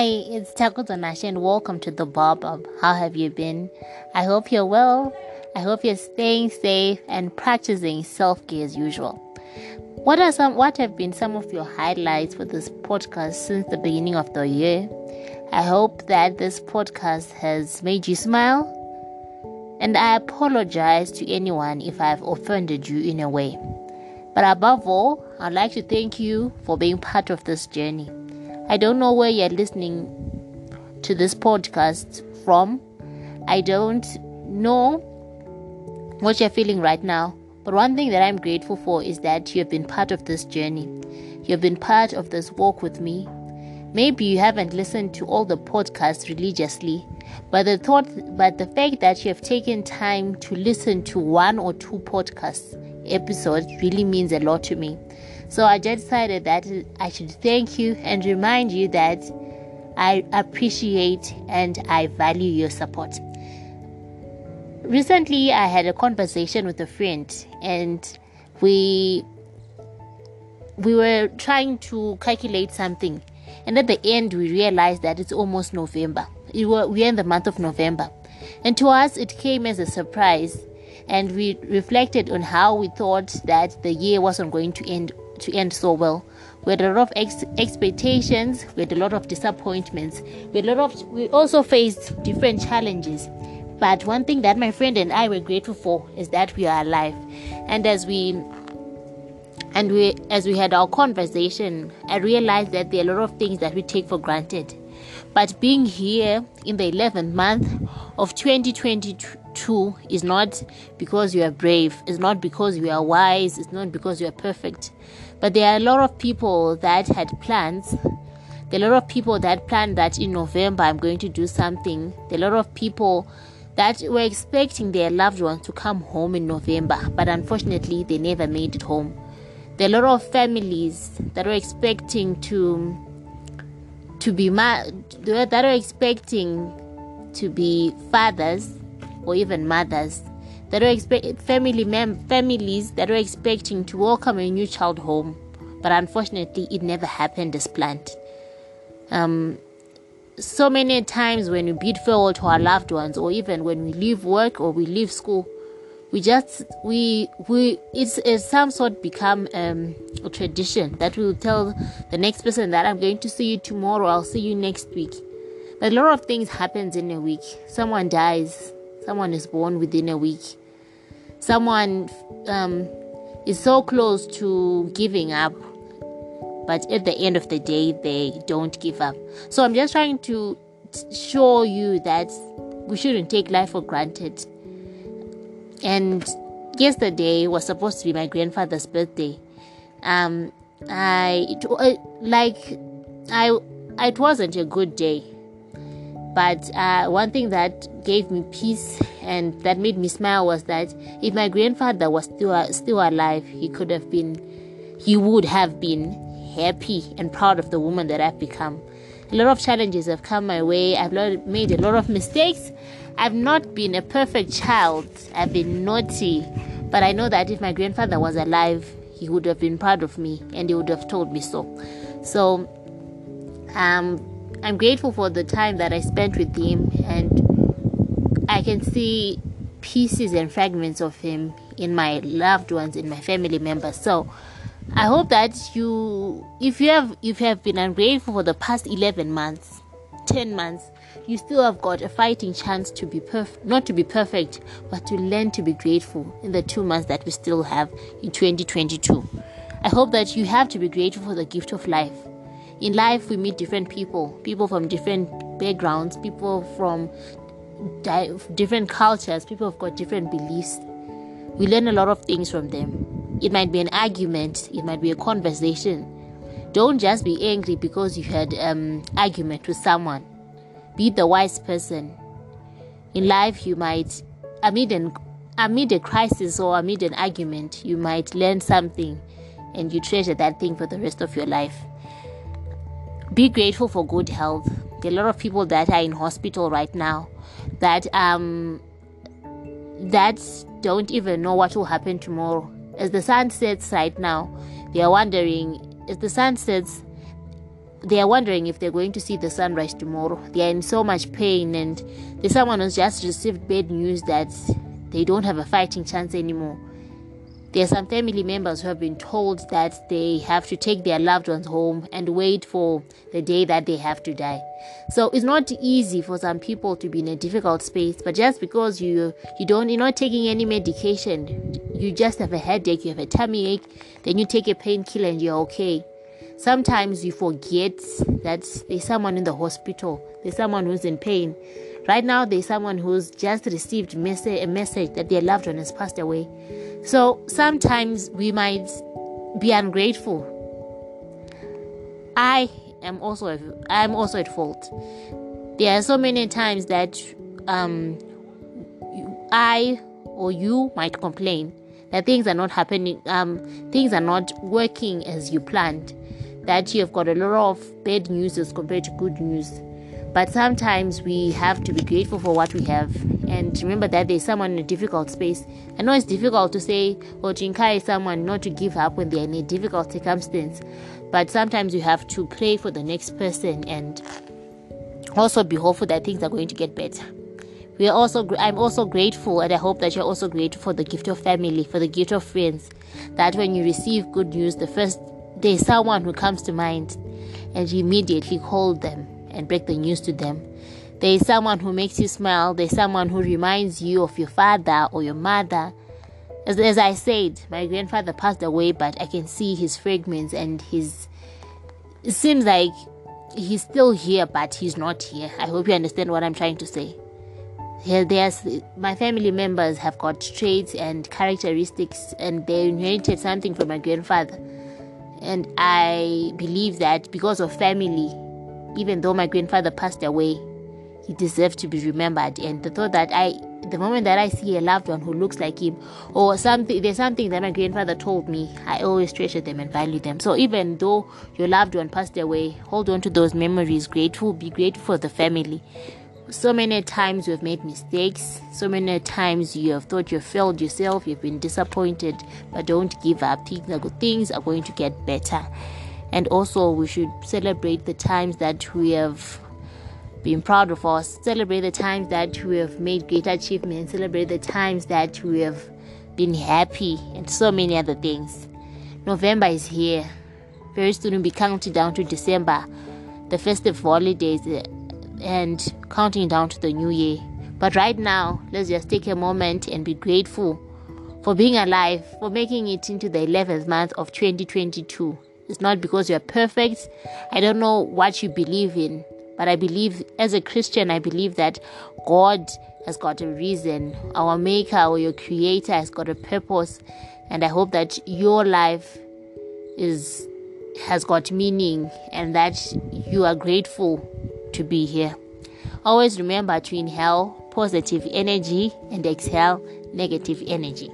Hi, it's Takuto Nash and welcome to the Bob How have you been? I hope you're well. I hope you're staying safe and practicing self-care as usual. What are some what have been some of your highlights for this podcast since the beginning of the year? I hope that this podcast has made you smile. And I apologize to anyone if I've offended you in a way. But above all, I'd like to thank you for being part of this journey. I don't know where you're listening to this podcast from. I don't know what you're feeling right now. But one thing that I'm grateful for is that you have been part of this journey. You have been part of this walk with me. Maybe you haven't listened to all the podcasts religiously, but the thought but the fact that you have taken time to listen to one or two podcasts episodes really means a lot to me. So I just decided that I should thank you and remind you that I appreciate and I value your support. Recently, I had a conversation with a friend, and we we were trying to calculate something, and at the end, we realized that it's almost November. Were, we're in the month of November, and to us, it came as a surprise. And we reflected on how we thought that the year wasn't going to end to end so well. We had a lot of ex- expectations, we had a lot of disappointments, we had a lot of we also faced different challenges. But one thing that my friend and I were grateful for is that we are alive. And as we and we as we had our conversation, I realized that there are a lot of things that we take for granted. But being here in the 11th month of 2022 is not because you are brave, it's not because you are wise, it's not because you are perfect. But there are a lot of people that had plans. There are a lot of people that planned that in November I'm going to do something. There are a lot of people that were expecting their loved ones to come home in November, but unfortunately they never made it home. There are a lot of families that were expecting to to be ma- that are expecting to be fathers or even mothers that are expect family mem- families that are expecting to welcome a new child home, but unfortunately, it never happened as planned. Um, so many times when we bid farewell to our loved ones, or even when we leave work or we leave school, we just we we it's, it's some sort become um, a tradition that we will tell the next person that I'm going to see you tomorrow. I'll see you next week. But a lot of things happens in a week. Someone dies. Someone is born within a week someone um, is so close to giving up, but at the end of the day, they don't give up. So I'm just trying to show you that we shouldn't take life for granted. And yesterday was supposed to be my grandfather's birthday. Um, I it, uh, like I it wasn't a good day but uh, one thing that gave me peace and that made me smile was that if my grandfather was still uh, still alive, he could have been, he would have been happy and proud of the woman that I've become. A lot of challenges have come my way. I've made a lot of mistakes. I've not been a perfect child. I've been naughty, but I know that if my grandfather was alive, he would have been proud of me and he would have told me so. So, um, I'm grateful for the time that I spent with him, and I can see pieces and fragments of him in my loved ones, in my family members. So I hope that you, if you have, if you have been ungrateful for the past 11 months, 10 months, you still have got a fighting chance to be perfect, not to be perfect, but to learn to be grateful in the two months that we still have in 2022. I hope that you have to be grateful for the gift of life in life we meet different people. People from different backgrounds people from di- different cultures people have got different beliefs. We learn a lot of things from them. It might be an argument it might be a conversation. Don't just be angry because you had um argument with someone. Be the wise person. In life you might amid an amid a crisis or amid an argument you might learn something and you treasure that thing for the rest of your life be grateful for good health. There are a lot of people that are in hospital right now that um that don't even know what will happen tomorrow. As the sun sets right now, they are wondering as the sun sets they are wondering if they're going to see the sunrise tomorrow. They are in so much pain, and there's someone who's just received bad news that they don't have a fighting chance anymore. There are some family members who have been told that they have to take their loved ones home and wait for the day that they have to die. So it's not easy for some people to be in a difficult space, but just because you you don't you're not taking any medication, you just have a headache, you have a tummy ache, then you take a painkiller and you're okay. Sometimes you forget that there's someone in the hospital, there's someone who's in pain. Right now, there's someone who's just received a message that their loved one has passed away. So sometimes we might be ungrateful. I am also I'm also at fault. There are so many times that um, I or you might complain that things are not happening, um, things are not working as you planned that you have got a lot of bad news as compared to good news. But sometimes we have to be grateful for what we have and remember that there's someone in a difficult space. I know it's difficult to say or to encourage someone not to give up when they're in a difficult circumstance, but sometimes you have to pray for the next person and also be hopeful that things are going to get better. We are also I'm also grateful and I hope that you're also grateful for the gift of family, for the gift of friends. That when you receive good news, the first there's someone who comes to mind and you immediately call them and break the news to them. There is someone who makes you smile. There's someone who reminds you of your father or your mother. As, as I said, my grandfather passed away, but I can see his fragments and his. It seems like he's still here, but he's not here. I hope you understand what I'm trying to say. Here, there's my family members have got traits and characteristics, and they inherited something from my grandfather and I believe that because of family, even though my grandfather passed away, he deserved to be remembered. And the thought that I, the moment that I see a loved one who looks like him, or something, there's something that my grandfather told me, I always treasure them and value them. So even though your loved one passed away, hold on to those memories. Grateful, be grateful for the family so many times you have made mistakes so many times you have thought you failed yourself you've been disappointed but don't give up things are, things are going to get better and also we should celebrate the times that we have been proud of us celebrate the times that we have made great achievements celebrate the times that we have been happy and so many other things november is here very soon we'll be counting down to december the festive holidays eh, and counting down to the new year. But right now, let's just take a moment and be grateful for being alive, for making it into the 11th month of 2022. It's not because you're perfect. I don't know what you believe in, but I believe, as a Christian, I believe that God has got a reason. Our Maker or your Creator has got a purpose. And I hope that your life is has got meaning and that you are grateful to be here. Always remember to inhale positive energy and exhale negative energy.